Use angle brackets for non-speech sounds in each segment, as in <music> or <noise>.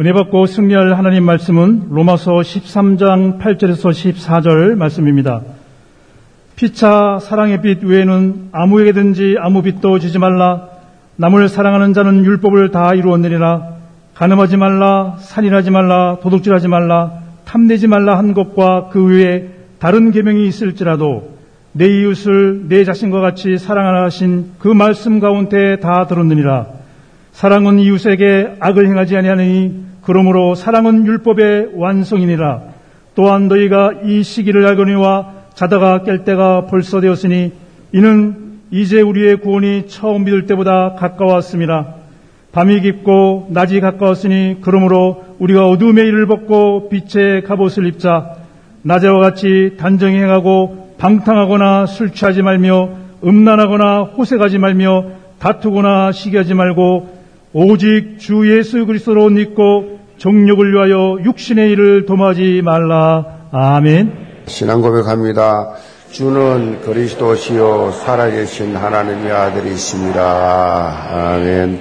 은혜 받고 승리할 하나님 말씀은 로마서 13장 8절에서 14절 말씀입니다. 피차 사랑의 빛 외에는 아무에게든지 아무 빛도 주지 말라. 남을 사랑하는 자는 율법을 다 이루었느니라. 가늠하지 말라, 살인하지 말라, 도둑질하지 말라, 탐내지 말라 한 것과 그 외에 다른 계명이 있을지라도 내 이웃을 내 자신과 같이 사랑하라 하신 그 말씀 가운데 다 들었느니라. 사랑은 이웃에게 악을 행하지 아니하느니 그러므로 사랑은 율법의 완성이니라. 또한 너희가 이 시기를 알거니와 자다가 깰 때가 벌써 되었으니 이는 이제 우리의 구원이 처음 믿을 때보다 가까웠습니다. 밤이 깊고 낮이 가까웠으니 그러므로 우리가 어둠의 일을 벗고 빛의 갑옷을 입자 낮에와 같이 단정히 행하고 방탕하거나 술 취하지 말며 음란하거나 호색하지 말며 다투거나 시기하지 말고 오직 주 예수 그리스도로 옷 입고 정욕을 위하여 육신의 일을 도마지 말라. 아멘. 신앙 고백합니다. 주는 그리스도시요 살아계신 하나님의 아들이십니다. 아멘.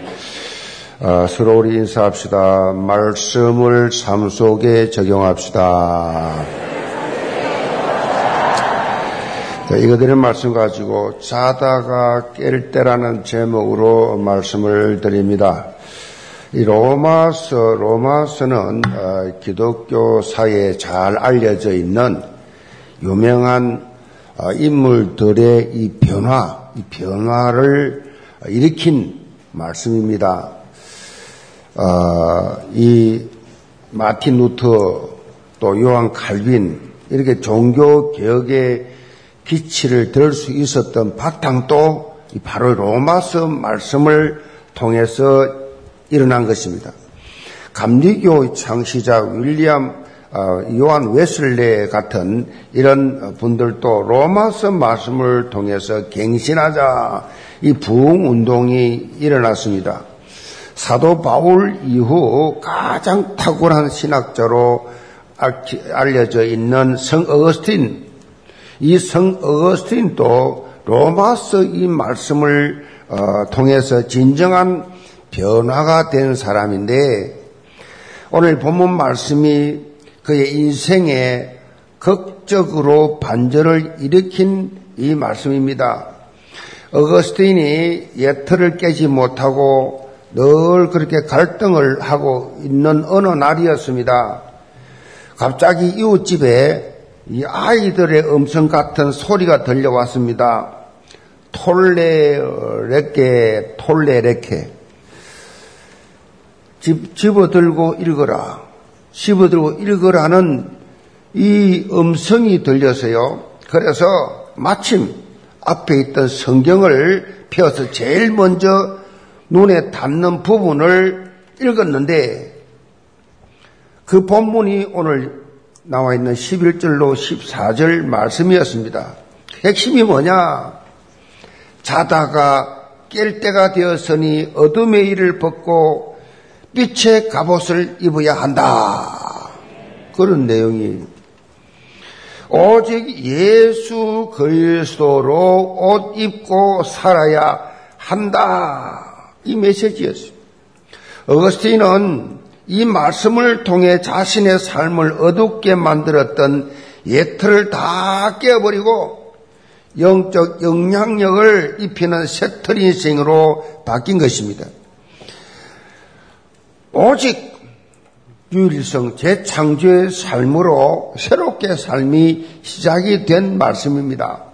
어, 서로 우리 인사합시다. 말씀을 삶 속에 적용합시다. 자, 이거 드린 말씀 가지고 자다가 깰 때라는 제목으로 말씀을 드립니다. 이 로마서, 로마서는 어, 기독교사에 잘 알려져 있는 유명한 어, 인물들의 이 변화, 이 변화를 일으킨 말씀입니다. 어, 이 마틴 루터 또 요한 칼빈 이렇게 종교 개혁의 기치를 들 수 있었던 바탕도 바로 로마서 말씀을 통해서 일어난 것입니다. 감리교 창시자 윌리엄 어, 요한 웨슬레 같은 이런 분들도 로마서 말씀을 통해서 갱신하자 이 부흥 운동이 일어났습니다. 사도 바울 이후 가장 탁월한 신학자로 알려져 있는 성 어거스틴 이 성 어거스틴도 로마서 이 말씀을 어, 통해서 진정한 변화가 된 사람인데 오늘 본문 말씀이 그의 인생에 극적으로 반전을 일으킨 이 말씀입니다. 어거스틴이 예틀을 깨지 못하고 늘 그렇게 갈등을 하고 있는 어느 날이었습니다. 갑자기 이웃집에 이 아이들의 음성 같은 소리가 들려왔습니다. 톨레레케, 톨레레케. 집, 집어들고 읽어라. 집어들고 읽어라는 이 음성이 들려서요. 그래서 마침 앞에 있던 성경을 펴서 제일 먼저 눈에 닿는 부분을 읽었는데 그 본문이 오늘 나와 있는 11절로 14절 말씀이었습니다. 핵심이 뭐냐? 자다가 깰 때가 되었으니 어둠의 일을 벗고 빛의 갑옷을 입어야 한다. 그런 내용이 오직 예수 그리스도로 옷 입고 살아야 한다. 이 메시지였어요. 어거스틴은 이 말씀을 통해 자신의 삶을 어둡게 만들었던 예틀을 다 깨어버리고 영적 영향력을 입히는 새틀 인생으로 바뀐 것입니다. 오직 유일성 재창조의 삶으로 새롭게 삶이 시작이 된 말씀입니다.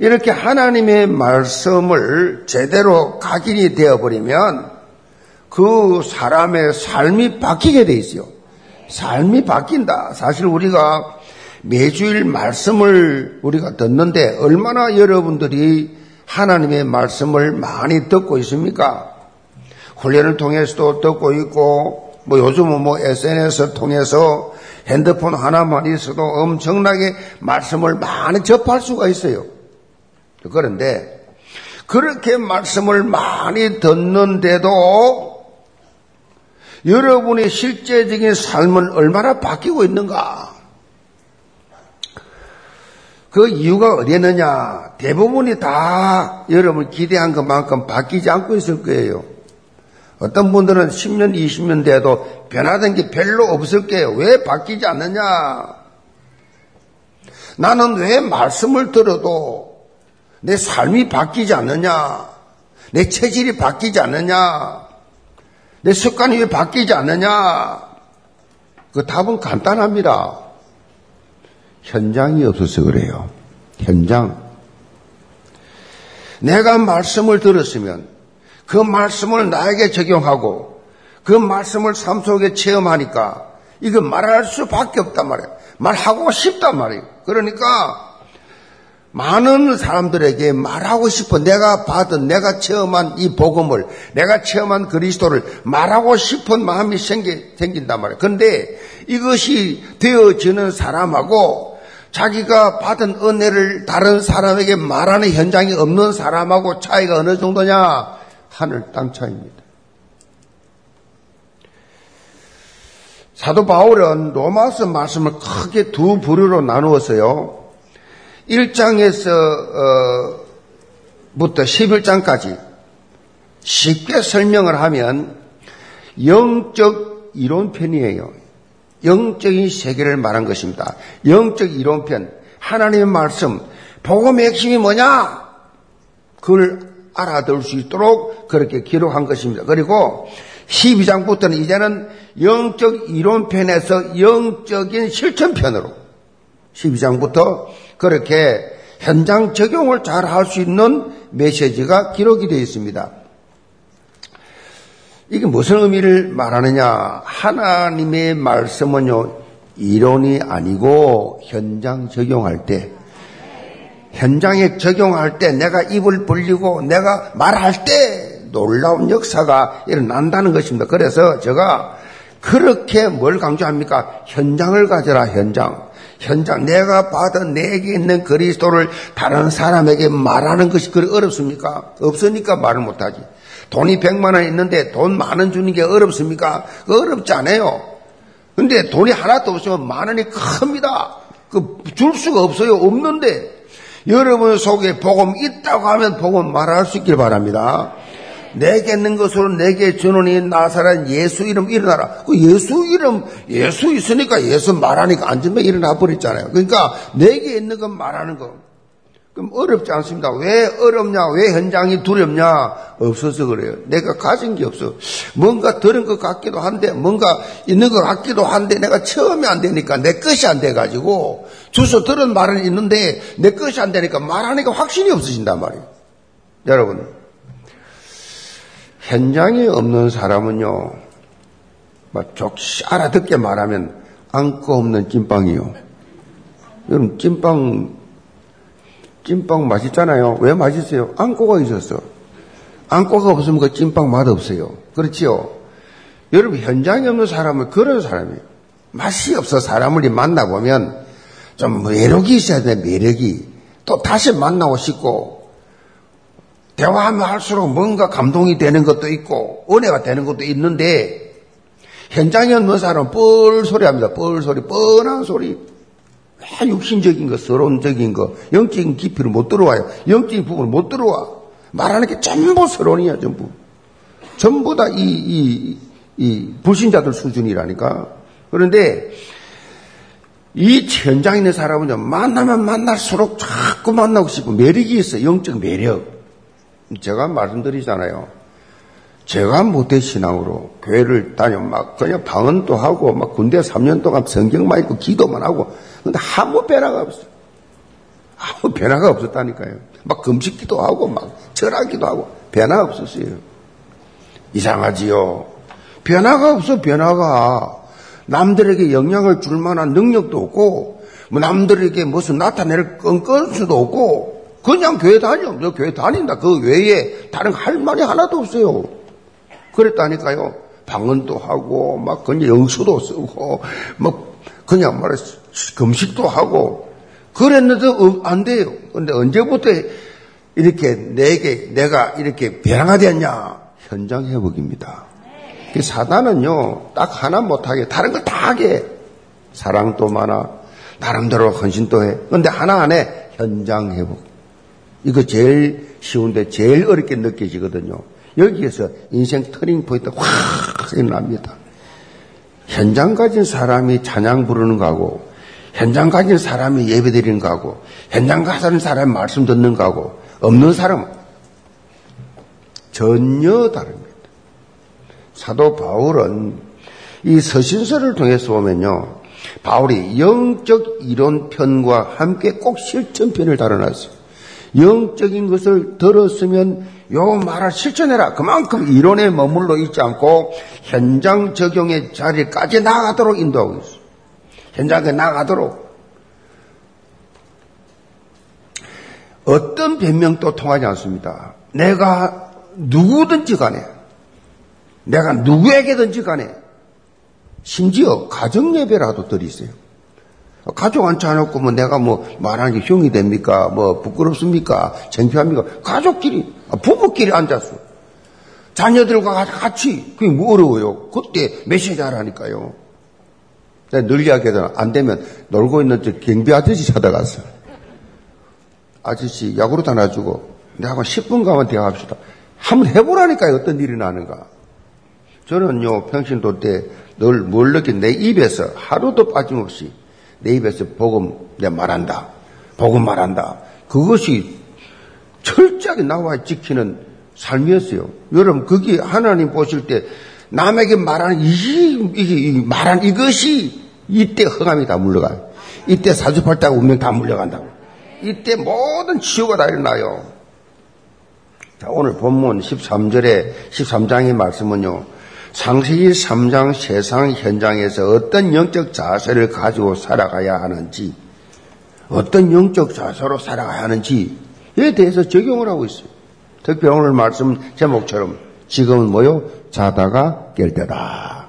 이렇게 하나님의 말씀을 제대로 각인이 되어버리면 그 사람의 삶이 바뀌게 돼 있어요. 삶이 바뀐다. 사실 우리가 매주일 말씀을 우리가 듣는데 얼마나 여러분들이 하나님의 말씀을 많이 듣고 있습니까? 훈련을 통해서도 듣고 있고, 뭐 요즘은 뭐 SNS 통해서 핸드폰 하나만 있어도 엄청나게 말씀을 많이 접할 수가 있어요. 그런데 그렇게 말씀을 많이 듣는데도 여러분의 실제적인 삶은 얼마나 바뀌고 있는가? 그 이유가 어디 있느냐? 대부분이 다 여러분 기대한 것만큼 바뀌지 않고 있을 거예요. 어떤 분들은 10년, 20년 돼도 변화된 게 별로 없을 게요. 왜 바뀌지 않느냐? 나는 왜 말씀을 들어도 내 삶이 바뀌지 않느냐? 내 체질이 바뀌지 않느냐? 내 습관이 왜 바뀌지 않느냐? 그 답은 간단합니다. 현장이 없어서 그래요. 현장. 내가 말씀을 들었으면 그 말씀을 나에게 적용하고 그 말씀을 삶 속에 체험하니까 이거 말할 수밖에 없단 말이에요. 말하고 싶단 말이에요. 그러니까 많은 사람들에게 말하고 싶어 내가 받은 내가 체험한 이 복음을 내가 체험한 그리스도를 말하고 싶은 마음이 생기, 생긴단 말이에요. 그런데 이것이 되어지는 사람하고 자기가 받은 은혜를 다른 사람에게 말하는 현장이 없는 사람하고 차이가 어느 정도냐? 하늘 땅 차이입니다. 사도 바울은 로마서 말씀을 크게 두 부류로 나누었어요. 1장에서 어, 부터 11장까지 쉽게 설명을 하면 영적 이론편이에요. 영적인 세계를 말한 것입니다. 영적 이론편, 하나님의 말씀, 복음의 핵심이 뭐냐? 그걸 알아들 수 있도록 그렇게 기록한 것입니다. 그리고 12장부터는 이제는 영적 이론편에서 영적인 실천편으로 12장부터 그렇게 현장 적용을 잘 할 수 있는 메시지가 기록이 되어 있습니다. 이게 무슨 의미를 말하느냐? 하나님의 말씀은요, 이론이 아니고 현장 적용할 때, 현장에 적용할 때 내가 입을 벌리고 내가 말할 때 놀라운 역사가 일어난다는 것입니다. 그래서 제가 그렇게 뭘 강조합니까? 현장을 가져라, 현장. 현장, 내가 받은 내게 있는 그리스도를 다른 사람에게 말하는 것이 그리 어렵습니까? 없으니까 말을 못하지. 돈이 100만 원 있는데 돈 만 원 주는 게 어렵습니까? 어렵지 않아요. 근데 돈이 하나도 없으면 만 원이 큽니다. 그 줄 수가 없어요. 없는데 여러분 속에 복음 있다고 하면 복음 말할 수 있길 바랍니다. 내게 있는 것으로 내게 주노니 나사란 예수 이름 일어나라. 그 예수 이름 예수 있으니까 예수 말하니까 앉으면 일어나 버렸잖아요. 그러니까 내게 있는 건 말하는 거. 그럼 어렵지 않습니다. 왜 어렵냐? 왜 현장이 두렵냐? 없어서 그래요. 내가 가진 게 없어. 뭔가 들은 것 같기도 한데, 뭔가 있는 것 같기도 한데, 내가 처음이 안 되니까 내 것이 안 돼가지고, 주소 들은 말은 있는데, 내 것이 안 되니까 말하니까 확신이 없어진단 말이에요. 여러분, 현장이 없는 사람은요, 막 족시 알아듣게 말하면, 안고 없는 찐빵이요. 여러분, 찐빵 찐빵 맛있잖아요. 왜 맛있어요? 안고가 있었어. 안고가 없으면 그 찐빵 맛 없어요. 그렇지요? 여러분 현장에 없는 사람은 그런 사람이에요. 맛이 없어 사람을 만나보면 좀 매력이 있어야 돼 매력이. 또 다시 만나고 싶고 대화하면 할수록 뭔가 감동이 되는 것도 있고 은혜가 되는 것도 있는데 현장에 없는 사람은 뻘 소리 합니다. 뻘 소리, 뻔한 소리. 다 육신적인 거, 서론적인 거, 영적인 깊이를 못 들어와요. 영적인 부분을 못 들어와. 말하는 게 전부 서론이야, 전부. 전부 다 이, 이, 이 불신자들 수준이라니까. 그런데 이 현장에 있는 사람은 만나면 만날수록 자꾸 만나고 싶은 매력이 있어. 영적 매력. 제가 말씀드리잖아요. 제가 못해 신앙으로 교회를 다녀 막 그냥 방언도 하고 막 군대 3년 동안 성경만 읽고 기도만 하고 근데 아무 변화가 없어. 아무 변화가 없었다니까요. 막 금식기도 하고 막 절하기도 하고 변화가 없었어요. 이상하지요. 변화가 없어 변화가 남들에게 영향을 줄 만한 능력도 없고 뭐 남들에게 무슨 나타낼 끈끈수도 없고 그냥 교회 다녀. 저 교회 다닌다. 그 외에 다른 할 말이 하나도 없어요. 그랬다니까요. 방언도 하고 막 그냥 영수도 쓰고 뭐 그냥 말해 금식도 하고 그랬는데 어, 안 돼요. 근데 언제부터 이렇게 내게 내가 이렇게 변화되었냐? 현장 회복입니다. 그 사단은요 딱 하나 못하게 다른 걸다 하게 사랑도 많아 나름대로 헌신도 해. 근데 하나 안에 현장 회복. 이거 제일 쉬운데 제일 어렵게 느껴지거든요. 여기에서 인생 터닝 포인트 확 일어납니다. 현장 가진 사람이 찬양 부르는 거하고, 현장 가진 사람이 예배 드리는 거하고, 현장 가진 사람이 말씀 듣는 거하고, 없는 사람은 전혀 다릅니다. 사도 바울은 이 서신서를 통해서 보면요. 바울이 영적 이론편과 함께 꼭 실천편을 다뤄놨어요. 영적인 것을 들었으면 요 말을 실천해라. 그만큼 이론에 머물러 있지 않고 현장 적용의 자리까지 나가도록 인도하고 있어요. 현장에 나가도록. 어떤 변명도 통하지 않습니다. 내가 누구든지 간에, 내가 누구에게든지 간에, 심지어 가정 예배라도 드리세요. 가족 앉혀 안놓고 뭐 내가 뭐 말하는 게 흉이 됩니까? 뭐 부끄럽습니까? 창피합니까? 가족끼리, 아, 부부끼리 앉았어. 자녀들과 같이, 그게 뭐 어려워요. 그때 메시지 하라니까요. 늘 이야기하잖아. 안 되면 놀고 있는 저 경비 아저씨 찾아갔어. 아저씨 야구로 하나 주고 내가 10분 가면 대화합시다. 한번 해보라니까요. 어떤 일이 나는가. 저는요, 평신도 때 늘 뭘 느낀 내 입에서 하루도 빠짐없이 내 입에서 복음 내 말한다. 복음 말한다. 그것이 철저하게 나와 지키는 삶이었어요. 여러분, 그게 하나님 보실 때 남에게 말하는 이, 이, 말한 이것이 이때 허감이 다 물러가요. 이때 사주팔자가 운명 다 물려간다고. 이때 모든 치유가 다 일어나요. 자, 오늘 본문 13절에 13장의 말씀은요. 상세히 3장 세상 현장에서 어떤 영적 자세를 가지고 살아가야 하는지, 어떤 영적 자세로 살아가야 하는지에 대해서 적용을 하고 있어요. 특히 오늘 말씀 제목처럼 지금은 뭐요? 자다가 깰 때다.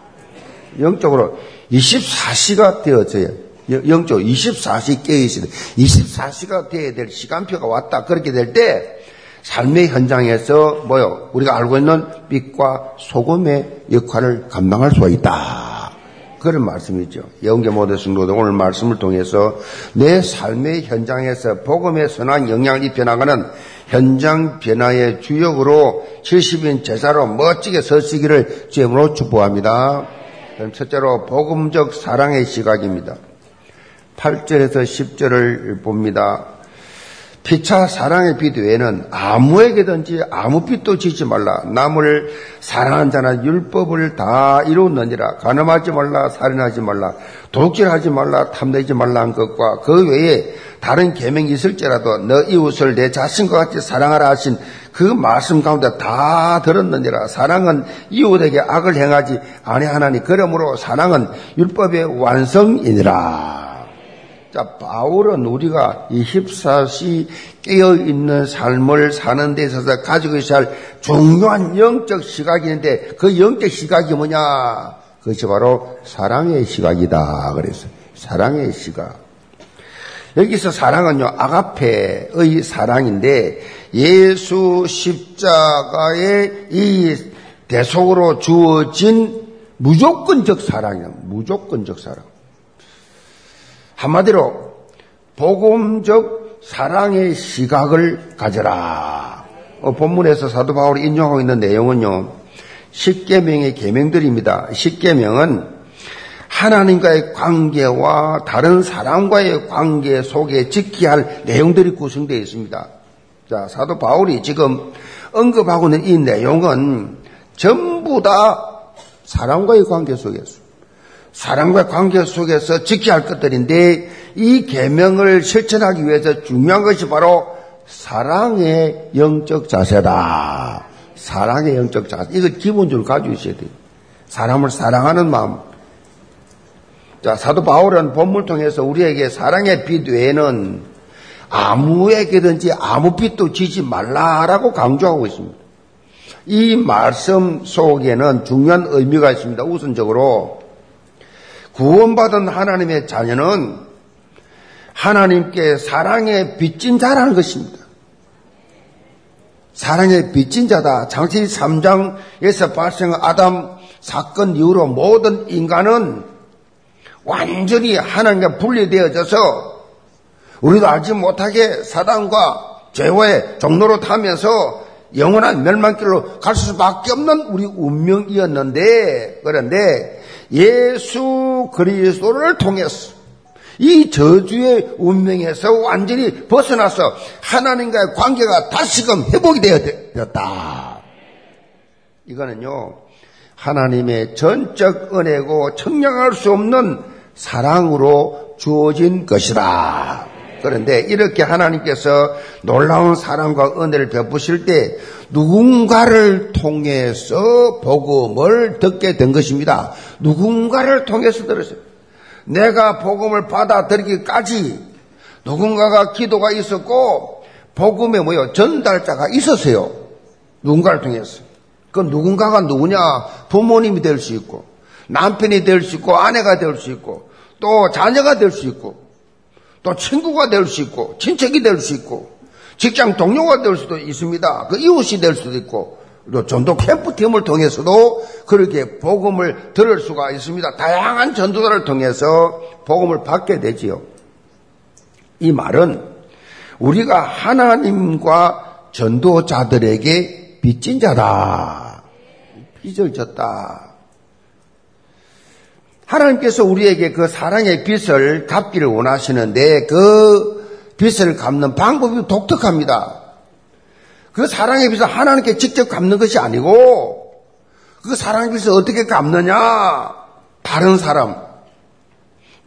영적으로 24시가 되어져야 영적 24시 깨어있어야 24시가 되어야 될 시간표가 왔다. 그렇게 될 때 삶의 현장에서 뭐요? 우리가 알고 있는 빛과 소금의 역할을 감당할 수가 있다. 그런 말씀이죠. 영계 모든 성도들 오늘 말씀을 통해서 내 삶의 현장에서 복음의 선한 영향을 입혀나가는 현장 변화의 주역으로 70인 제사로 멋지게 서시기를 주임으로 축복합니다. 그럼 첫째로 복음적 사랑의 시각입니다. 8절에서 10절을 봅니다. 피차 사랑의 빛 외에는 아무에게든지 아무 빛도 지지 말라. 남을 사랑한 자는 율법을 다 이루었느니라. 가늠하지 말라. 살인하지 말라. 독질하지 말라. 탐내지 말라 한 것과 그 외에 다른 계명이 있을지라도 너 이웃을 내 자신과 같이 사랑하라 하신 그 말씀 가운데 다 들었느니라. 사랑은 이웃에게 악을 행하지 아니하나니 그러므로 사랑은 율법의 완성이니라. 자, 바울은 우리가 24시 깨어 있는 삶을 사는 데 있어서 가지고 있어야 할 중요한 영적 시각이 있는데 그 영적 시각이 뭐냐? 그것이 바로 사랑의 시각이다. 그래서 사랑의 시각. 여기서 사랑은요, 아가페의 사랑인데 예수 십자가의 이 대속으로 주어진 무조건적 사랑이에요. 무조건적 사랑. 한마디로 복음적 사랑의 시각을 가져라. 어, 본문에서 사도 바울이 인용하고 있는 내용은요. 십계명의 계명들입니다. 십계명은 하나님과의 관계와 다른 사람과의 관계 속에 지켜야 할 내용들이 구성되어 있습니다. 자, 사도 바울이 지금 언급하고 있는 이 내용은 전부 다 사람과의 관계 속에서 사람과 관계 속에서 지켜야 할 것들인데 이 계명을 실천하기 위해서 중요한 것이 바로 사랑의 영적 자세다. 사랑의 영적 자세. 이거 기본적으로 가지고 있어야 돼요. 사람을 사랑하는 마음. 자, 사도 바울은 본물 통해서 우리에게 사랑의 빛 외에는 아무에게든지 아무 빛도 지지 말라라고 강조하고 있습니다. 이 말씀 속에는 중요한 의미가 있습니다. 우선적으로 구원받은 하나님의 자녀는 하나님께 사랑에 빚진 자라는 것입니다. 사랑에 빚진 자다. 장치 3장에서 발생한 아담 사건 이후로 모든 인간은 완전히 하나님과 분리되어져서 우리도 알지 못하게 사단과 죄와의 종로로 타면서 영원한 멸망길로 갈 수밖에 없는 우리 운명이었는데 그런데 예수 그리스도를 통해서 이 저주의 운명에서 완전히 벗어나서 하나님과의 관계가 다시금 회복이 되었다. 이거는요, 하나님의 전적 은혜고 청량할 수 없는 사랑으로 주어진 것이다. 그런데 이렇게 하나님께서 놀라운 사랑과 은혜를 베푸실 때 누군가를 통해서 복음을 듣게 된 것입니다. 누군가를 통해서 들었어요. 내가 복음을 받아들이기까지 누군가가 기도가 있었고 복음의 뭐요 전달자가 있었어요. 누군가를 통해서. 그 누군가가 누구냐? 부모님이 될 수 있고 남편이 될 수 있고 아내가 될 수 있고 또 자녀가 될 수 있고 또 친구가 될 수 있고 친척이 될 수 있고 직장 동료가 될 수도 있습니다. 그 이웃이 될 수도 있고 또 전도 캠프팀을 통해서도 그렇게 복음을 들을 수가 있습니다. 다양한 전도자를 통해서 복음을 받게 되지요. 이 말은 우리가 하나님과 전도자들에게 빚진 자다. 빚을 졌다. 하나님께서 우리에게 그 사랑의 빚을 갚기를 원하시는데 그 빚을 갚는 방법이 독특합니다. 그 사랑의 빚을 하나님께 직접 갚는 것이 아니고 그 사랑의 빚을 어떻게 갚느냐? 다른 사람,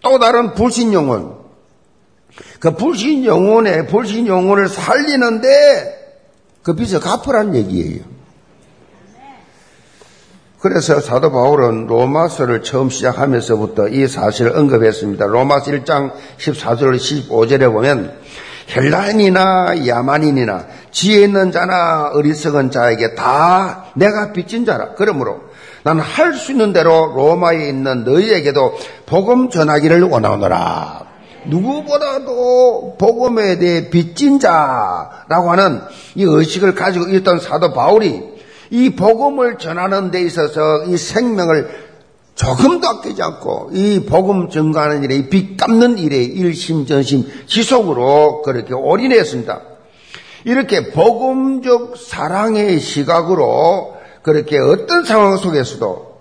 또 다른 불신 영혼, 그 불신 영혼의 불신 영혼을 살리는데 그 빚을 갚으라는 얘기예요. 그래서 사도 바울은 로마서를 처음 시작하면서부터 이 사실을 언급했습니다. 로마서 1장 14절 15절에 보면 헬라인이나 야만인이나 지혜 있는 자나 어리석은 자에게 다 내가 빚진 자라. 그러므로 나는 할 수 있는 대로 로마에 있는 너희에게도 복음 전하기를 원하노라. 누구보다도 복음에 대해 빚진 자라고 하는 이 의식을 가지고 있던 사도 바울이 이 복음을 전하는 데 있어서 이 생명을 조금도 아끼지 않고 이 복음 증가하는 일에 이빚 갚는 일에 일심전심 지속으로 그렇게 올인했습니다. 이렇게 복음적 사랑의 시각으로 그렇게 어떤 상황 속에서도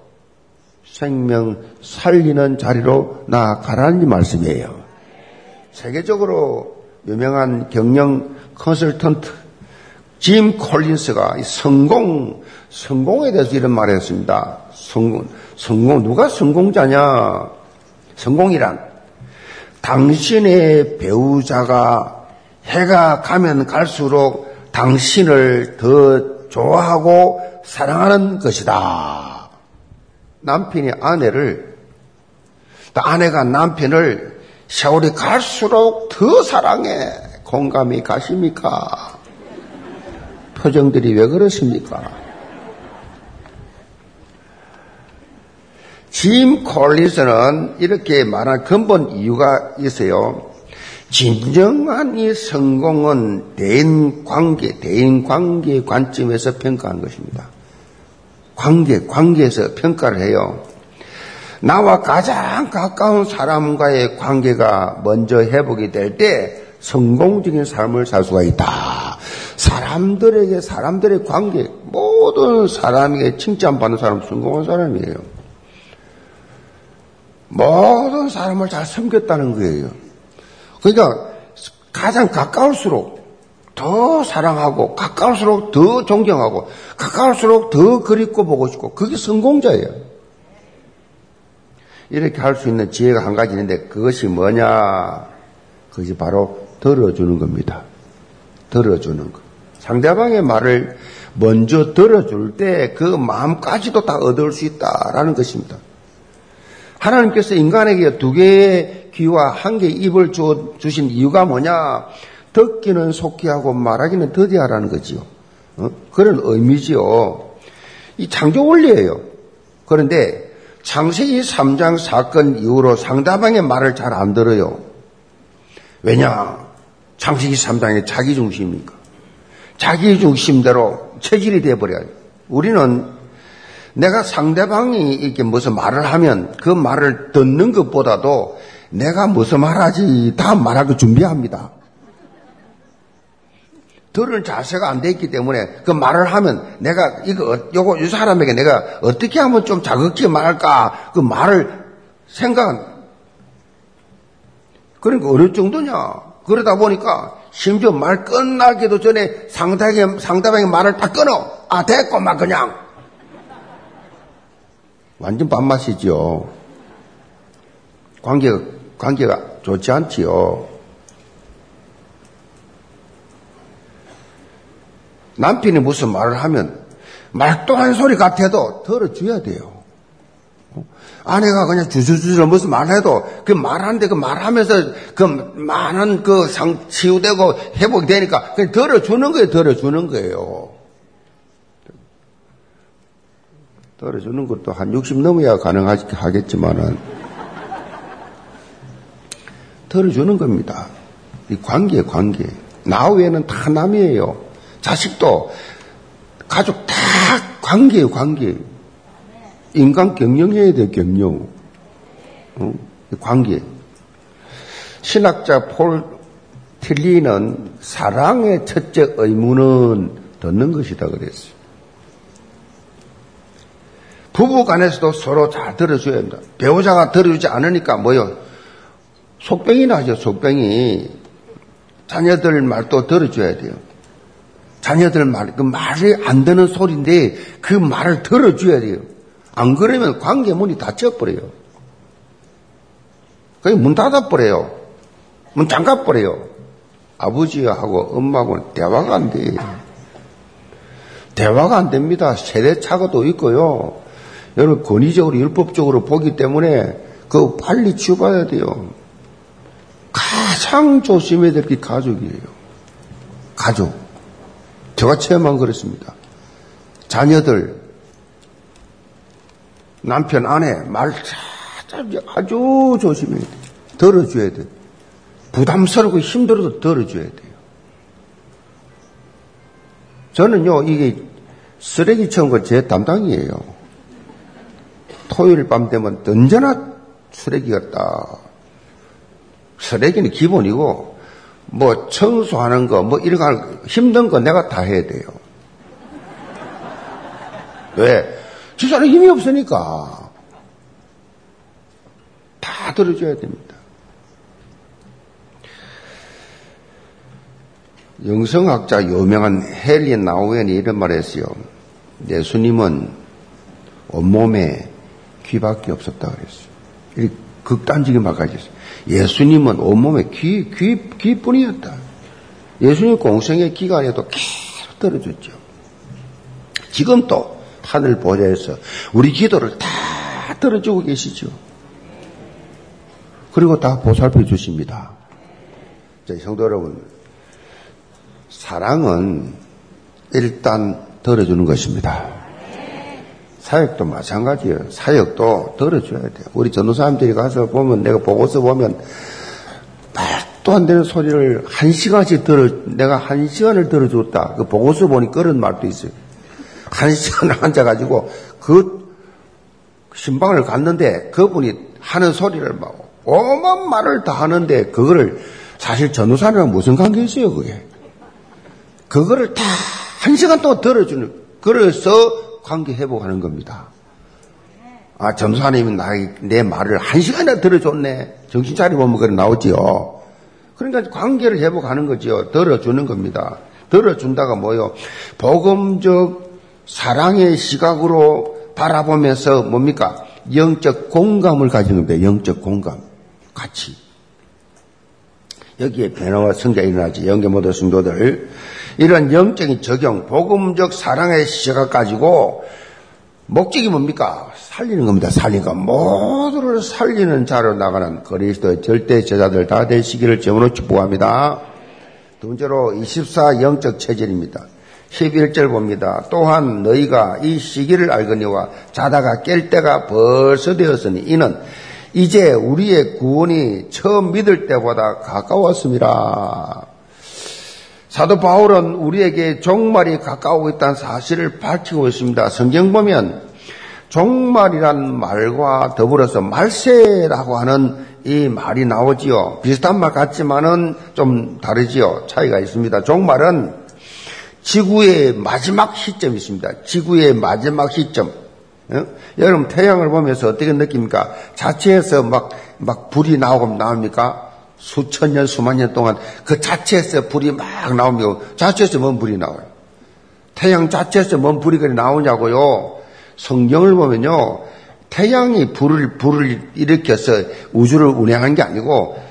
생명 살리는 자리로 나아가라는 말씀이에요. 세계적으로 유명한 경영 컨설턴트 짐 콜린스가 성공, 성공에 대해서 이런 말을 했습니다. 성공, 성공, 누가 성공자냐? 성공이란 당신의 배우자가 해가 가면 갈수록 당신을 더 좋아하고 사랑하는 것이다. 남편이 아내를, 아내가 남편을 세월이 갈수록 더 사랑해. 공감이 가십니까? 표정들이 왜 그렇습니까? 짐 콜리스는 이렇게 말한 근본 이유가 있어요. 진정한 이 성공은 대인 관계, 대인 관계 관점에서 평가한 것입니다. 관계, 관계에서 평가를 해요. 나와 가장 가까운 사람과의 관계가 먼저 회복이 될 때 성공적인 삶을 살 수가 있다. 사람들에게 사람들의 관계 모든 사람에게 칭찬받는 사람 성공한 사람이에요. 모든 사람을 잘 섬겼다는 거예요. 그러니까 가장 가까울수록 더 사랑하고 가까울수록 더 존경하고 가까울수록 더 그립고 보고 싶고 그게 성공자예요. 이렇게 할 수 있는 지혜가 한 가지 있는데 그것이 뭐냐? 그것이 바로 들어주는 겁니다. 들어주는 것. 상대방의 말을 먼저 들어줄 때 그 마음까지도 다 얻을 수 있다라는 것입니다. 하나님께서 인간에게 두 개의 귀와 한 개의 입을 주신 이유가 뭐냐? 듣기는 속히 하고 말하기는 더디하라는 거지요. 어? 그런 의미지요. 이 창조 원리예요. 그런데 창세기 3장 사건 이후로 상대방의 말을 잘 안 들어요. 왜냐? 창세기 3장에 자기 중심이니까. 자기 중심대로 체질이 되어버려요. 우리는 내가 상대방이 이렇게 무슨 말을 하면 그 말을 듣는 것보다도 내가 무슨 말하지 다 말하고 준비합니다. 들을 자세가 안 돼 있기 때문에 그 말을 하면 내가 이거 어, 요거 이 사람에게 내가 어떻게 하면 좀 자극적이게 말할까 그 말을 생각 그러니까 어느 정도냐 그러다 보니까 심지어 말 끝나기도 전에 상대방의 상대방의 말을 다 끊어 아 됐고 막 그냥 완전 밥맛이지요 관계가 관계가 좋지 않지요. 남편이 무슨 말을 하면 말도 한 소리 같아도 들어줘야 돼요. 아내가 그냥 주주주주 무슨 말해도 그 말하는데 그 말하면서 그 많은 그 상, 치유되고 회복이 되니까 그냥 들어주는 거예요, 들어주는 거예요. 들어주는 것도 한 60 넘어야 가능하겠지만은 들어주는 겁니다. 이 관계, 관계. 나 외에는 다 남이에요. 자식도, 가족 다 관계예요, 관계. 인간 경영해야 돼, 경영. 어? 관계. 신학자 폴 틸리는 사랑의 첫째 의무는 듣는 것이다 그랬어요. 부부 간에서도 서로 잘 들어줘야 합니다. 배우자가 들어주지 않으니까 뭐요? 속병이 나죠, 속병이. 자녀들 말도 들어줘야 돼요. 자녀들 말, 그 말이 안 되는 소리인데 그 말을 들어줘야 돼요. 안 그러면 관계 문이 닫혀버려요. 그냥 문 닫아버려요. 문 잠가버려요. 아버지하고 엄마하고는 대화가 안 돼. 대화가 안 됩니다. 세대 차가도 있고요. 여러분 권위적으로 율법적으로 보기 때문에 그 빨리 치워봐야 돼요. 가장 조심해야 될 게 가족이에요. 가족. 제가 체험한 그렇습니다. 자녀들, 남편, 아내, 말 아주 조심해야 돼. 들어줘야 돼. 부담스럽고 힘들어도 들어줘야 돼요. 저는요, 이게 쓰레기 채운 거제 담당이에요. 토요일 밤 되면 언제나 쓰레기가 딱 쓰레기는 기본이고, 뭐 청소하는 거, 뭐 이런 거 힘든 거 내가 다 해야 돼요. 왜? 지사는 힘이 없으니까. 다 들어줘야 됩니다. 영성학자 유명한 헬리 나우엔이 이런 말을 했어요. 예수님은 온몸에 귀밖에 없었다 그랬어요. 극단적인 말까지 했어요. 예수님은 온몸에 귀, 귀, 귀뿐이었다. 예수님 공생의 기간에도 계속 들어줬죠. 지금 또 하늘 보좌에서 우리 기도를 다 들어주고 계시죠. 그리고 다 보살펴 주십니다. 자, 성도 여러분, 사랑은 일단 들어주는 것입니다. 사역도 마찬가지예요. 사역도 들어줘야 돼요. 우리 전도사님들이 가서 보면 내가 보고서 보면 말도 안 되는 소리를 한 시간씩 들어 내가 한 시간을 들어줬다. 그 보고서 보니 그런 말도 있어요. 한 시간을 <laughs> 앉아가지고 그 신방을 갔는데 그분이 하는 소리를 막 오만 말을 다 하는데 그거를 사실 전도사님랑 무슨 관계 있어요 그게? 그거를 다 한 시간 동안 들어주는 그래서 관계 회복하는 겁니다. 아, 전사님이 나, 내 말을 한 시간이나 들어줬네. 정신 차려보면 그래 나오지요. 그러니까 관계를 회복하는 거지요. 들어주는 겁니다. 들어준다가 뭐요? 복음적 사랑의 시각으로 바라보면서 뭡니까? 영적 공감을 가진 겁니다. 영적 공감. 같이. 여기에 변화와 성장이 일어나지. 영계 모든 성도들. 이런 영적인 적용, 복음적 사랑의 시각 가지고 목적이 뭡니까? 살리는 겁니다. 살리니까 모두를 살리는 자로 나가는 그리스도의 절대 제자들 다 되시기를 제으로 축복합니다. 두 번째로 24 영적 체질입니다. 11절 봅니다. 또한 너희가 이 시기를 알거니와 자다가 깰 때가 벌써 되었으니 이는 이제 우리의 구원이 처음 믿을 때보다 가까웠습니다. 사도 바울은 우리에게 종말이 가까우고 있다는 사실을 밝히고 있습니다. 성경 보면 종말이란 말과 더불어서 말세라고 하는 이 말이 나오지요. 비슷한 말 같지만은 좀 다르지요. 차이가 있습니다. 종말은 지구의 마지막 시점이 있습니다. 지구의 마지막 시점. 어? 여러분 태양을 보면서 어떻게 느낍니까? 자체에서 막, 막 불이 나오고 나옵니까? 수천 년, 수만 년 동안 그 자체에서 불이 막 나오며 자체에서 뭔 불이 나와요? 태양 자체에서 뭔 불이 그리 나오냐고요? 성경을 보면요. 태양이 불을, 불을 일으켜서 우주를 운행한 게 아니고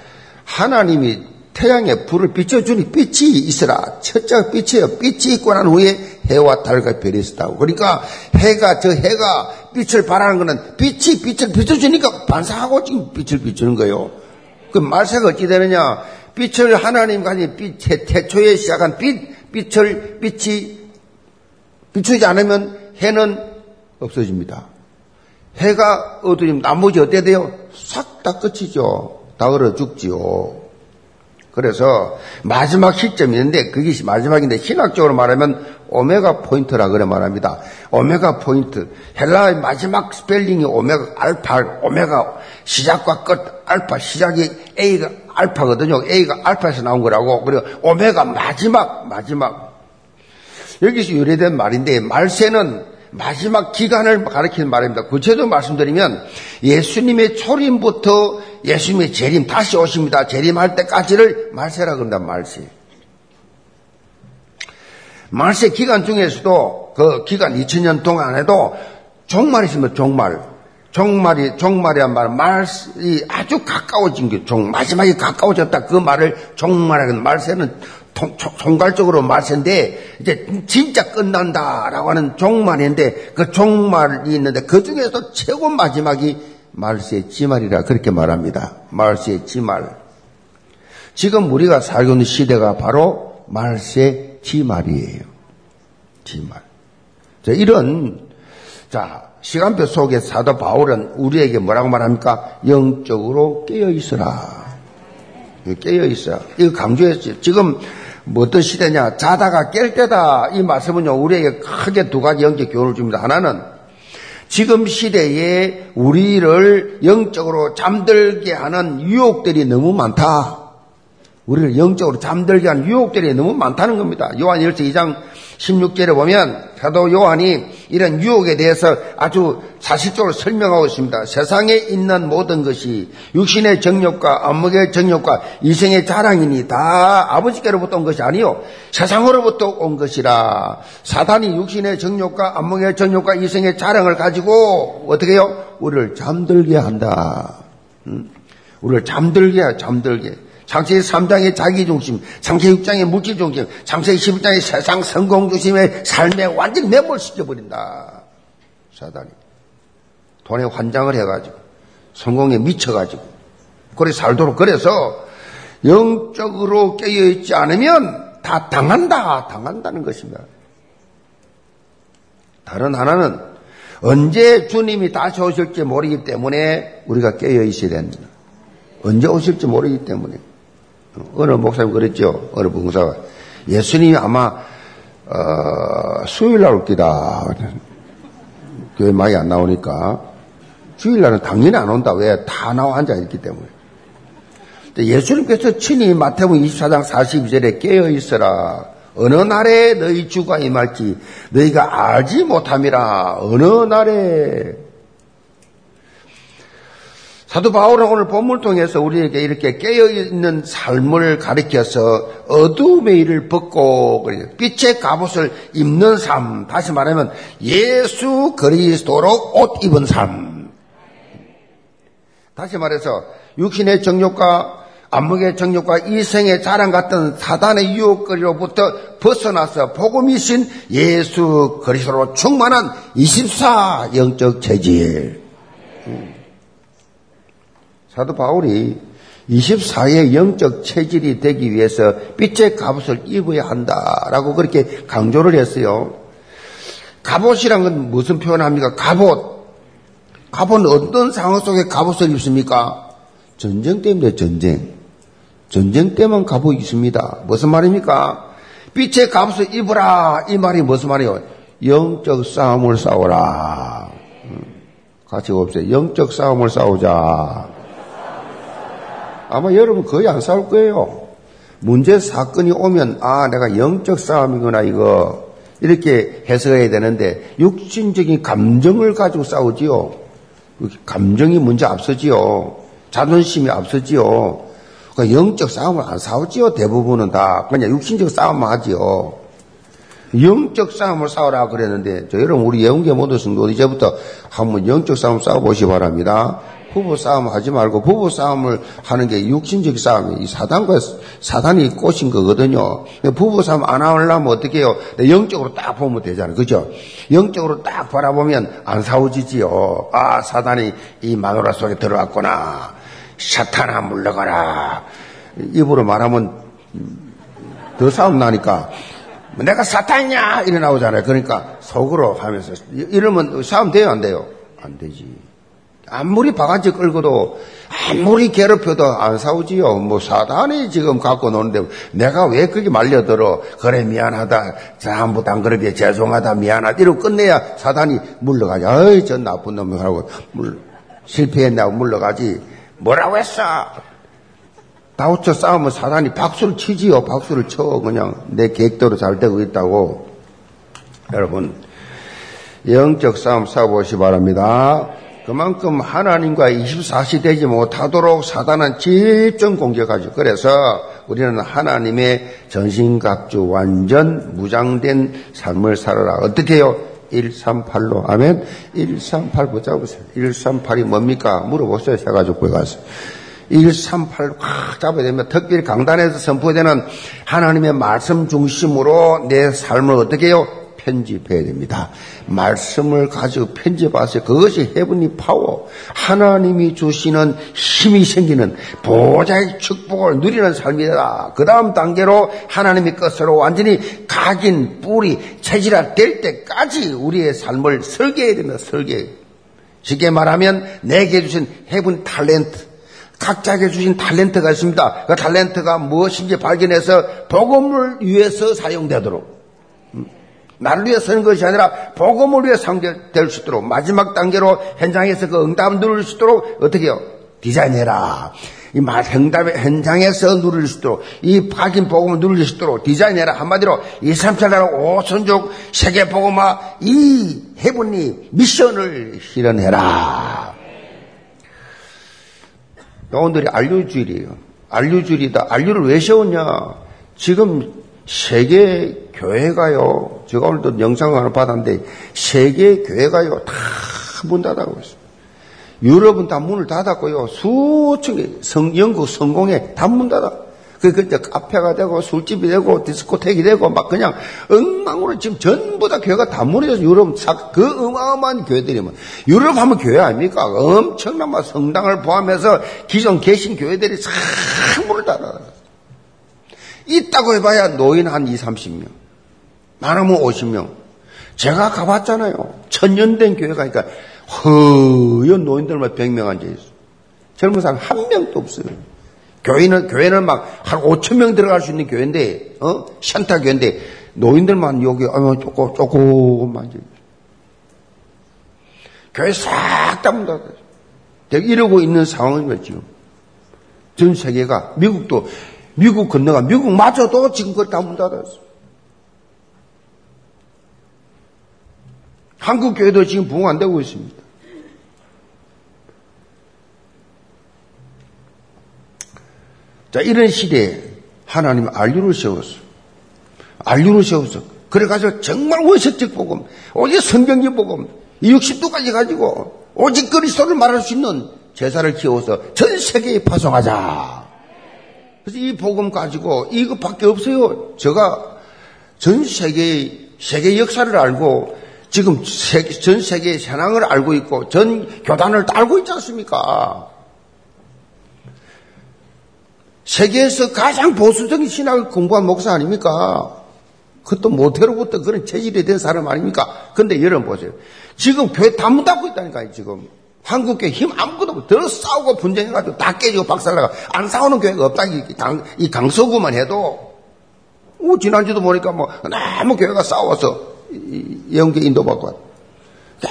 하나님이 태양에 불을 비춰주니 빛이 있으라. 첫째가 빛이에요. 빛이 있고 난 후에 해와 달과 별이 있었다고. 그러니까 해가, 저 해가 빛을 발하는 거는 빛이 빛을 비춰주니까 반사하고 지금 빛을 비추는 거예요. 그 말세가 어찌 되느냐. 빛을 하나님 가진 빛, 태초에 시작한 빛, 빛을, 빛이 비추지 않으면 해는 없어집니다. 해가 어두우면 나머지 어떻게 돼요? 싹 다 끝이죠. 다 얼어 죽지요. 그래서 마지막 시점이 있는데 그게 마지막인데 신학적으로 말하면 오메가 포인트라 그래 말합니다. 오메가 포인트. 헬라의 마지막 스펠링이 오메가 알파, 오메가 시작과 끝 알파 시작이 A가 알파거든요. A가 알파에서 나온 거라고. 그리고 오메가 마지막 마지막. 여기서 유래된 말인데 말세는 마지막 기간을 가리키는 말입니다. 구체적으로 말씀드리면 예수님의 초림부터 예수님의 재림 다시 오십니다. 재림할 때까지를 말세라 그런다 말세. 말세 기간 중에서도 그 기간 2000년 동안에도 종말 있으면 종말. 종말이 종말이란 말 말이 아주 가까워진 게 종, 마지막에 가까워졌다 그 말을 종말이라는 말세는 통, 총괄적으로 말세인데 이제 진짜 끝난다라고 하는 종말인데 그 종말이 있는데 그 중에서 최고 마지막이 말세의 지말이라 그렇게 말합니다. 말세의 지말. 지금 우리가 살고 있는 시대가 바로 말세 지말이에요. 지말. 자, 이런 자 시간표 속에 사도 바울은 우리에게 뭐라고 말합니까? 영적으로 깨어 있어라. 깨어 있어. 이거 강조했죠. 지금 뭐 어떤 시대냐? 자다가 깰 때다. 이 말씀은요, 우리에게 크게 두 가지 영적 교훈을 줍니다. 하나는 지금 시대에 우리를 영적으로 잠들게 하는 유혹들이 너무 많다. 우리를 영적으로 잠들게 하는 유혹들이 너무 많다는 겁니다. 요한 1서 2장 16절에 보면 사도 요한이 이런 유혹에 대해서 아주 사실적으로 설명하고 있습니다. 세상에 있는 모든 것이 육신의 정욕과 안목의 정욕과 이생의 자랑이니 다 아버지께로부터 온 것이 아니요 세상으로부터 온 것이라 사단이 육신의 정욕과 안목의 정욕과 이생의 자랑을 가지고 어떻게 해요? 우리를 잠들게 한다. 음? 우리를 잠들게 잠들게 창세기 3장의 자기 중심, 창세기 6장의 물질 중심, 창세기 11장의 세상 성공 중심의 삶에 완전히 매몰시켜버린다. 사단이. 돈에 환장을 해가지고, 성공에 미쳐가지고, 그래 살도록 그래서 영적으로 깨어있지 않으면 다 당한다, 당한다는 것입니다. 다른 하나는 언제 주님이 다시 오실지 모르기 때문에 우리가 깨어 있어야 됩니다. 언제 오실지 모르기 때문에. 어느 목사님 그랬죠. 어느 봉사가. 예수님이 아마, 어, 수요일 날 올 기다. 교회 많이 안 나오니까. 주일 날은 당연히 안 온다. 왜? 다 나와 앉아있기 때문에. 예수님께서 친히 마태복음 24장 42절에 깨어 있어라. 어느 날에 너희 주가 임할지 너희가 알지 못함이라. 어느 날에 사도 바울은 오늘 본문을 통해서 우리에게 이렇게 깨어있는 삶을 가리켜서 어두움의 일을 벗고 빛의 갑옷을 입는 삶, 다시 말하면 예수 그리스도로 옷 입은 삶. 다시 말해서 육신의 정욕과 안목의 정욕과 이생의 자랑 같은 사단의 유혹거리로부터 벗어나서 복음이신 예수 그리스도로 충만한 24 영적 체질. 사도 바울이 24의 영적 체질이 되기 위해서 빛의 갑옷을 입어야 한다라고 그렇게 강조를 했어요. 갑옷이란 건 무슨 표현합니까? 갑옷. 갑옷은 어떤 상황 속에 갑옷을 입습니까? 전쟁 때문에 전쟁. 전쟁 때만 갑옷이 있습니다. 무슨 말입니까? 빛의 갑옷을 입으라. 이 말이 무슨 말이에요? 영적 싸움을 싸워라. 음, 같이 봅시다. 영적 싸움을 싸우자. 아마 여러분 거의 안 싸울 거예요. 문제 사건이 오면 아 내가 영적 싸움이구나 이거 이렇게 해석해야 되는데 육신적인 감정을 가지고 싸우지요. 감정이 문제 앞서지요. 자존심이 앞서지요. 그러니까 영적 싸움을 안 싸우지요. 대부분은 다 그냥 육신적 싸움만 하지요. 영적 싸움을 싸우라 그랬는데 저 여러분 우리 영계 모든 성도 이제부터 한번 영적 싸움 싸워보시 기 바랍니다. 부부 싸움 하지 말고 부부 싸움을 하는 게 육신적 싸움이 이 사단과 사단이 꼬신 거거든요. 부부 싸움 안 하려면 어떻게 해요? 영적으로 딱 보면 되잖아요. 그죠? 영적으로 딱 바라보면 안 싸우지지요. 아, 사단이 이 마누라 속에 들어왔구나. 사탄아 물러가라. 입으로 말하면 더 싸움 나니까 내가 사탄이냐 이래 나오잖아요. 그러니까 속으로 하면서 이러면 싸움 돼요 안 돼요? 안 되지. 아무리 바가지 끌고도 아무리 괴롭혀도 안 싸우지요. 뭐 사단이 지금 갖고 노는데 내가 왜 그게 말려들어? 그래 미안하다. 안 그러게 죄송하다 미안하다. 이러고 끝내야 사단이 물러가지. 어이 저 나쁜 놈이 하고 물 실패했나고 물러가지. 뭐라고 했어? 다우쳐 싸우면 사단이 박수를 치지요. 박수를 쳐 그냥 내 계획대로 잘 되고 있다고. 여러분 영적 싸움 싸워보시 기 바랍니다. 그만큼 하나님과 24시 되지 못하도록 사단은 집중 공격하죠. 그래서 우리는 하나님의 전신갑주 완전 무장된 삶을 살아라. 어떻게 해요? 138로. 아멘? 138 붙잡으세요. 138이 뭡니까? 물어보세요. 해가지고 가서. 138 확 잡아야 되면 특별히 강단에서 선포되는 하나님의 말씀 중심으로 내 삶을 어떻게 해요? 편집해야 됩니다. 말씀을 가지고 편집하세요. 그것이 해븐리 파워. 하나님이 주시는 힘이 생기는 보좌의 축복을 누리는 삶이다. 그 다음 단계로 하나님의 것으로 완전히 각인, 뿌리, 체질화 될 때까지 우리의 삶을 설계해야 됩니다. 설계. 쉽게 말하면 내게 주신 해븐 탤런트. 각자에게 주신 탤런트가 있습니다. 그 탤런트가 무엇인지 발견해서 복음을 위해서 사용되도록 나를 위해 서는 것이 아니라 복음을 위해 상대될 수 있도록 마지막 단계로 현장에서 그 응답을 누릴 수 있도록 어떻게 해요? 디자인해라. 이 응답의 현장에서 누릴 수 있도록 이 박인 복음을 누릴 수 있도록 디자인해라. 한마디로 이 3차 나라 오선족 세계 복음화 이 해분이 미션을 실현해라. 오늘이 안류주일이에요. 안류주일이다. 안류를 왜 세웠냐? 지금 세계 교회가요. 제가 오늘도 영상을 하나 받았는데 세계 교회가요. 다 문 닫아고 있어요. 유럽은 다 문을 닫았고요. 수천 개 성, 영국 성공에 다 문 닫아. 그, 그, 카페가 되고, 술집이 되고, 디스코텍이 되고, 막 그냥 엉망으로 지금 전부 다 교회가 다 무너져서 유럽, 그 어마어마한 교회들이면, 유럽 하면 교회 아닙니까? 엄청난 막 성당을 포함해서 기존 계신 교회들이 싹 문을 닫아. 있다고 해봐야 노인 한 2, 30명. 많으면 50명. 제가 가봤잖아요. 천년된 교회 가 니까 허연 노인들만 100명 앉아있어. 젊은 사람 한 명도 없어요. 교회는, 교회는 막 한 5천 명 들어갈 수 있는 교회인데, 어? 샨타 교회인데, 노인들만 여기, 어, 조금, 조금만 앉아있어. 교회 싹다 문 닫아요. 이러고 있는 상황이죠. 전 세계가, 미국도 미국 건너가 미국마저도 지금 그걸 다 문 닫았어. 한국 교회도 지금 부흥 안 되고 있습니다. 자, 이런 시대에 하나님 알류를 세웠어. 알류를 세웠어. 그래가지고 정말 원색적 복음, 오직 성경적 복음, 60도까지 가지고 오직 그리스도를 말할 수 있는 제사를 키워서 전 세계에 파송하자. 그래서 이 복음 가지고 이것밖에 없어요. 제가 전 세계 세계 역사를 알고 지금 세계, 전 세계의 현황을 알고 있고 전 교단을 알고 있지 않습니까? 세계에서 가장 보수적인 신학을 공부한 목사 아닙니까? 그것도 모태로부터 그런 체질이 된 사람 아닙니까? 근데 여러분 보세요. 지금 교회 다 문 닫고 있다니까요, 지금. 한국교회 힘 아무것도 없고 더 싸우고 분쟁해가지고 다 깨지고 박살나가 안 싸우는 교회가 없다 이, 강, 이 강서구만 해도 오, 지난주도 보니까 뭐 너무 교회가 싸워서 영계 인도받고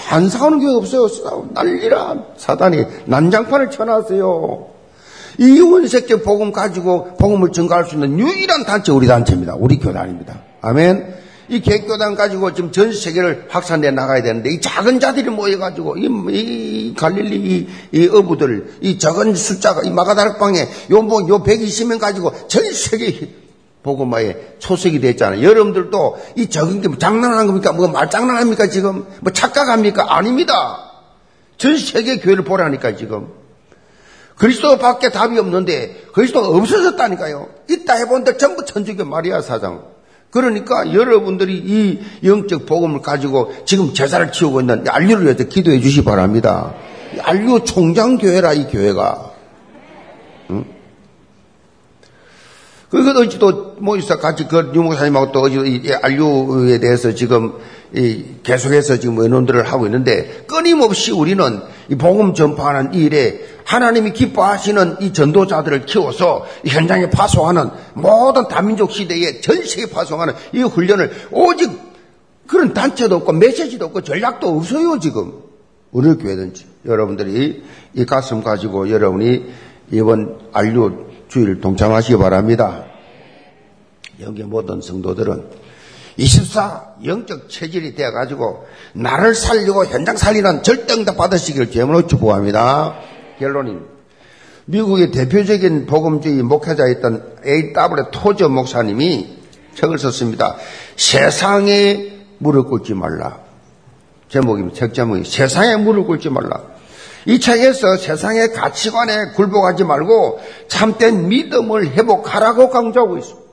안 싸우는 교회 없어요 싸우, 난리라 사단이 난장판을 쳐놨어요 이 원색적 복음 가지고 복음을 증가할 수 있는 유일한 단체 우리 단체입니다. 우리 교단입니다. 아멘. 이 개교단 가지고 지금 전 세계를 확산돼 나가야 되는데 이 작은 자들이 모여가지고 이, 이 갈릴리 이, 이 어부들 이 적은 숫자가 이 마가다락방에 요뭐요 요 120명 가지고 전 세계 복음화에 초석이 됐잖아요. 여러분들도 이 적은 게 뭐 장난하는 겁니까? 뭐 말장난합니까 지금? 뭐 착각합니까? 아닙니다. 전 세계 교회를 보라니까 지금. 그리스도 밖에 답이 없는데 그리스도가 없어졌다니까요. 있다 해본들 전부 천주교 마리아 사장. 그러니까 여러분들이 이 영적 복음을 가지고 지금 제사를 치우고 있는 알류를 위해서 기도해 주시 바랍니다. 알류 총장교회라 이 교회가. 응? 그것 어찌 또뭐 있어. 같이 그 유목사님하고 또 어찌 이 알류에 대해서 지금 이 계속해서 지금 의논들을 하고 있는데 끊임없이 우리는 이 복음 전파하는 일에 하나님이 기뻐하시는 이 전도자들을 키워서 현장에 파송하는 모든 다민족 시대에 전 세계 파송하는 이 훈련을 오직 그런 단체도 없고 메시지도 없고 전략도 없어요 지금. 어느 교회든지 여러분들이 이 가슴 가지고 여러분이 이번 안류 주일 동참하시기 바랍니다. 여기 모든 성도들은 24 영적 체질이 되어가지고 나를 살리고 현장 살리는 절대응답 받으시기를 제물로 축복합니다. 결론입니다. 미국의 대표적인 복음주의 목회자였던 A.W. 토저 목사님이 책을 썼습니다. 세상에 무릎 꿇지 말라. 제목입니다. 책 제목이 세상에 무릎 꿇지 말라. 이 책에서 세상의 가치관에 굴복하지 말고 참된 믿음을 회복하라고 강조하고 있습니다.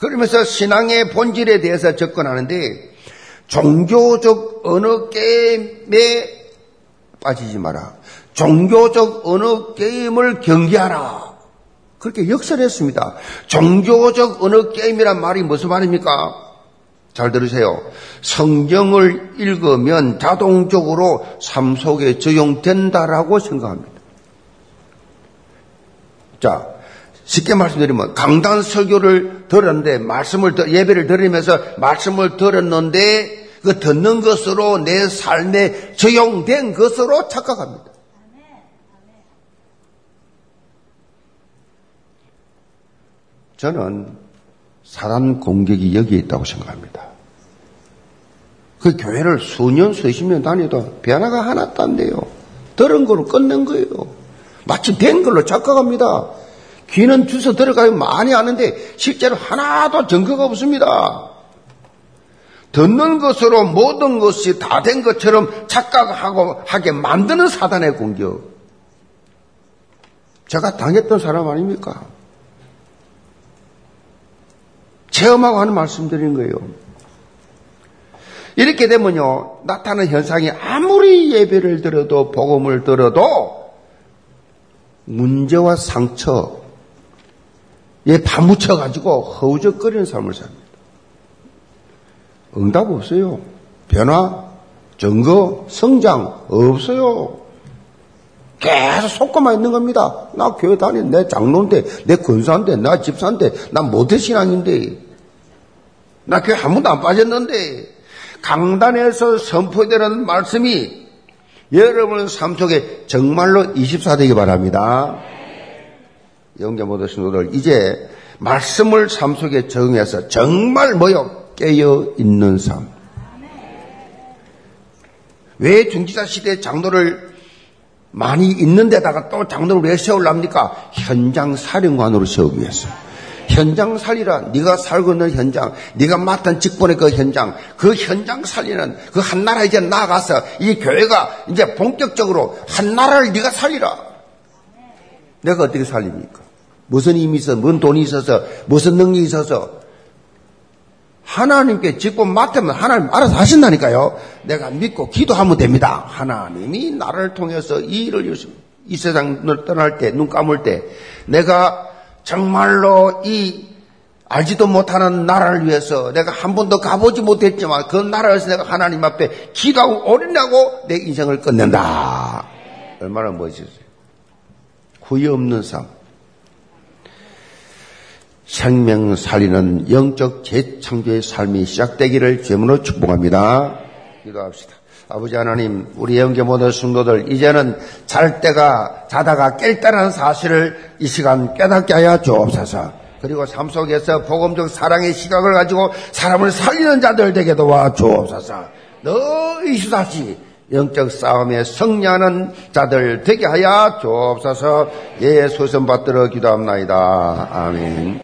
그러면서 신앙의 본질에 대해서 접근하는데 종교적 언어 게임에 빠지지 마라. 종교적 언어 게임을 경계하라. 그렇게 역설했습니다. 종교적 언어 게임이란 말이 무슨 말입니까? 잘 들으세요. 성경을 읽으면 자동적으로 삶 속에 적용된다라고 생각합니다. 자, 쉽게 말씀드리면 강단 설교를 들었는데 말씀을 예배를 들으면서 말씀을 들었는데 그 듣는 것으로 내 삶에 적용된 것으로 착각합니다. 저는 사단 공격이 여기에 있다고 생각합니다. 그 교회를 수년, 수십 년 다녀도 변화가 하나도 안 돼요. 들은 거로 끝낸 거예요. 마치 된 걸로 착각합니다. 귀는 주서 들어가면 많이 아는데 실제로 하나도 증거가 없습니다. 듣는 것으로 모든 것이 다 된 것처럼 착각하고 하게 만드는 사단의 공격. 제가 당했던 사람 아닙니까? 체험하고 하는 말씀드린 거예요. 이렇게 되면요, 나타나는 현상이 아무리 예배를 들어도, 복음을 들어도, 문제와 상처, 에 파묻혀가지고 허우적거리는 삶을 삽니다. 응답 없어요. 변화, 증거, 성장 없어요. 계속 속고만 있는 겁니다. 나 교회 다니는 내 장로인데, 내 권사인데, 나 집사인데, 나 모태신앙인데, 나 교회 한 번도 안 빠졌는데, 강단에서 선포되는 말씀이 여러분의 삶 속에 정말로 24되기 바랍니다. 영계 모든 신도들, 이제 말씀을 삶 속에 적용해서 정말 뭐요? 깨어 있는 삶. 왜 중지자 시대 장로를 많이 있는 데다가 또 장로를 왜 세울랍니까? 현장 사령관으로 세우기 위해서. 현장 살리라. 네가 살고 있는 현장, 네가 맡은 직분의 그 현장, 그 현장 살리는 그 한 나라 이제 나가서 이 교회가 이제 본격적으로 한 나라를 네가 살리라. 내가 어떻게 살립니까? 무슨 힘이 있어, 무슨 돈이 있어서, 무슨 능력이 있어서 하나님께 직분 맡으면 하나님 알아서 하신다니까요. 내가 믿고 기도하면 됩니다. 하나님이 나를 통해서 이 일을 이루십니다. 이 세상을 떠날 때, 눈 감을 때, 내가 정말로 이 알지도 못하는 나라를 위해서 내가 한 번도 가보지 못했지만 그 나라에서 내가 하나님 앞에 기도하고 올인하고 내 인생을 끝낸다. 얼마나 멋있어요. 후회 없는 삶. 생명 살리는 영적 재창조의 삶이 시작되기를 제문으로 축복합니다. 기도합시다. 아버지 하나님, 우리 영계 모든 성도들, 이제는 잘 때가, 자다가 깰 때라는 사실을 이 시간 깨닫게 하여 주옵소서. 그리고 삶 속에서 복음적 사랑의 시각을 가지고 사람을 살리는 자들 되게 도와 주옵소서. 너희 수다시 영적 싸움에 승리하는 자들 되게 하여 주옵소서. 예, 소선 받들어 기도합나이다. 아멘.